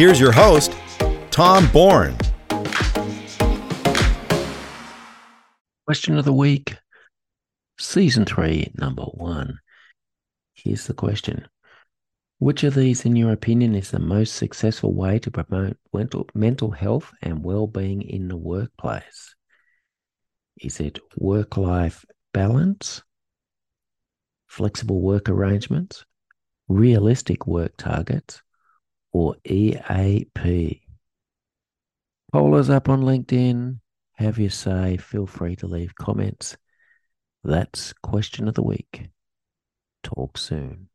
Here's your host, Tom Bourne. Question of the week, season three, number one. Here's the question Which of these, in your opinion, is the most successful way to promote mental, health and well being in the workplace? Is it work life balance, flexible work arrangements, realistic work targets, or EAP? Poll us up on LinkedIn. Have your say. Feel free to leave comments. That's question of the week. Talk soon.